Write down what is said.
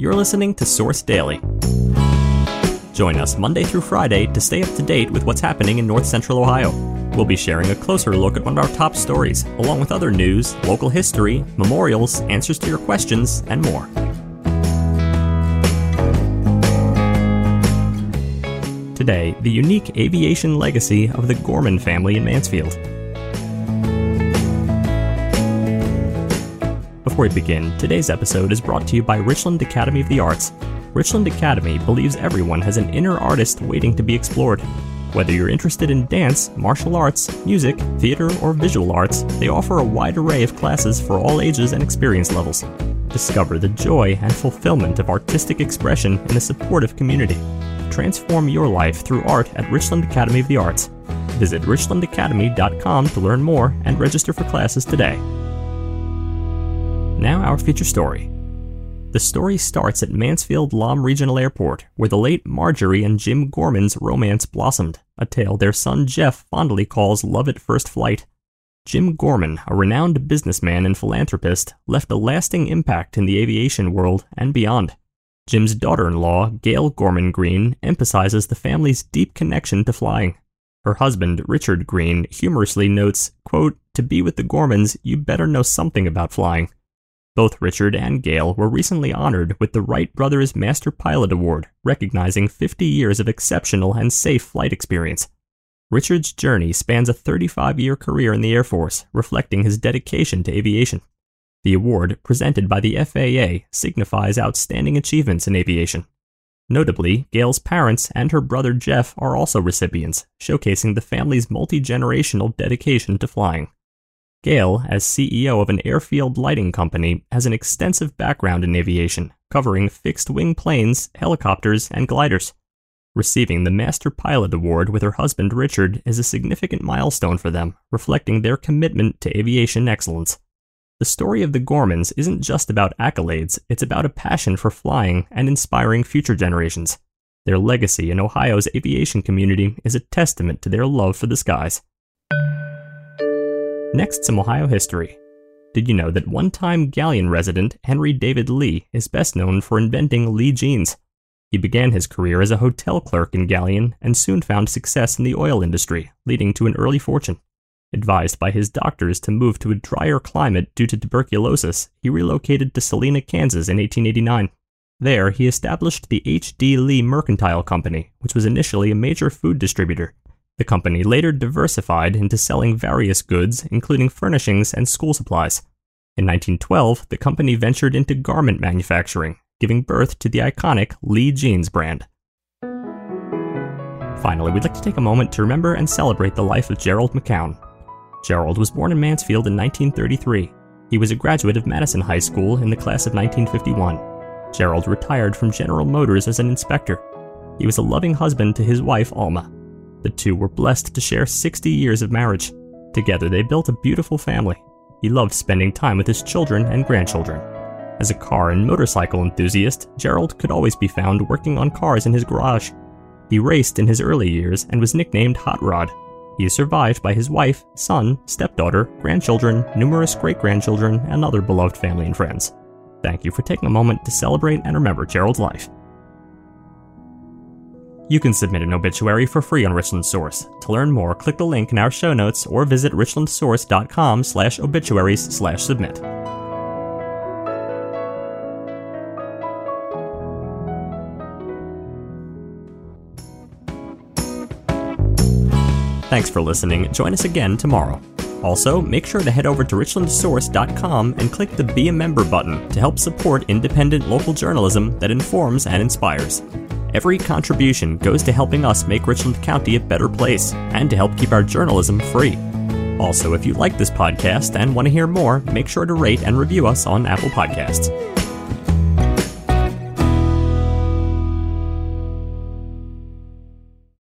you're listening to Source Daily. Join us Monday through Friday to stay up to date with what's happening in North Central Ohio. We'll be sharing a closer look at one of our top stories, along with other news, local history, memorials, answers to your questions, and more. Today, the unique aviation legacy of the Gorman family in Mansfield. Before we begin, today's episode is brought to you by Richland Academy of the Arts. Richland Academy believes everyone has an inner artist waiting to be explored. Whether you're interested in dance, martial arts, music, theater, or visual arts, they offer a wide array of classes for all ages and experience levels. Discover the joy and fulfillment of artistic expression in a supportive community. Transform your life through art at Richland Academy of the Arts. Visit richlandacademy.com to learn more and register for classes today. Now, our feature story. The story starts at Mansfield Lahm Regional Airport, where the late Marjorie and Jim Gorman's romance blossomed, a tale their son Jeff fondly calls love at first flight. Jim Gorman, a renowned businessman and philanthropist, left a lasting impact in the aviation world and beyond. Jim's daughter in law, Gail Gorman Green, emphasizes the family's deep connection to flying. Her husband, Richard Green, humorously notes, quote, To be with the Gormans, you better know something about flying. Both Richard and Gail were recently honored with the Wright Brothers Master Pilot Award, recognizing 50 years of exceptional and safe flight experience. Richard's journey spans a 35 year career in the Air Force, reflecting his dedication to aviation. The award, presented by the FAA, signifies outstanding achievements in aviation. Notably, Gail's parents and her brother Jeff are also recipients, showcasing the family's multi generational dedication to flying. Gail, as CEO of an airfield lighting company, has an extensive background in aviation, covering fixed wing planes, helicopters, and gliders. Receiving the Master Pilot Award with her husband Richard is a significant milestone for them, reflecting their commitment to aviation excellence. The story of the Gormans isn't just about accolades, it's about a passion for flying and inspiring future generations. Their legacy in Ohio's aviation community is a testament to their love for the skies. Next, some Ohio history. Did you know that one time Galion resident Henry David Lee is best known for inventing Lee jeans? He began his career as a hotel clerk in Galion and soon found success in the oil industry, leading to an early fortune. Advised by his doctors to move to a drier climate due to tuberculosis, he relocated to Salina, Kansas in 1889. There, he established the H.D. Lee Mercantile Company, which was initially a major food distributor the company later diversified into selling various goods, including furnishings and school supplies. In 1912, the company ventured into garment manufacturing, giving birth to the iconic Lee Jeans brand. Finally, we'd like to take a moment to remember and celebrate the life of Gerald McKown. Gerald was born in Mansfield in 1933. He was a graduate of Madison High School in the class of 1951. Gerald retired from General Motors as an inspector. He was a loving husband to his wife, Alma. The two were blessed to share 60 years of marriage. Together, they built a beautiful family. He loved spending time with his children and grandchildren. As a car and motorcycle enthusiast, Gerald could always be found working on cars in his garage. He raced in his early years and was nicknamed Hot Rod. He is survived by his wife, son, stepdaughter, grandchildren, numerous great grandchildren, and other beloved family and friends. Thank you for taking a moment to celebrate and remember Gerald's life. You can submit an obituary for free on Richland Source. To learn more, click the link in our show notes or visit richlandsource.com slash obituaries slash submit. Thanks for listening. Join us again tomorrow. Also, make sure to head over to richlandsource.com and click the Be a Member button to help support independent local journalism that informs and inspires. Every contribution goes to helping us make Richland County a better place and to help keep our journalism free. Also, if you like this podcast and want to hear more, make sure to rate and review us on Apple Podcasts.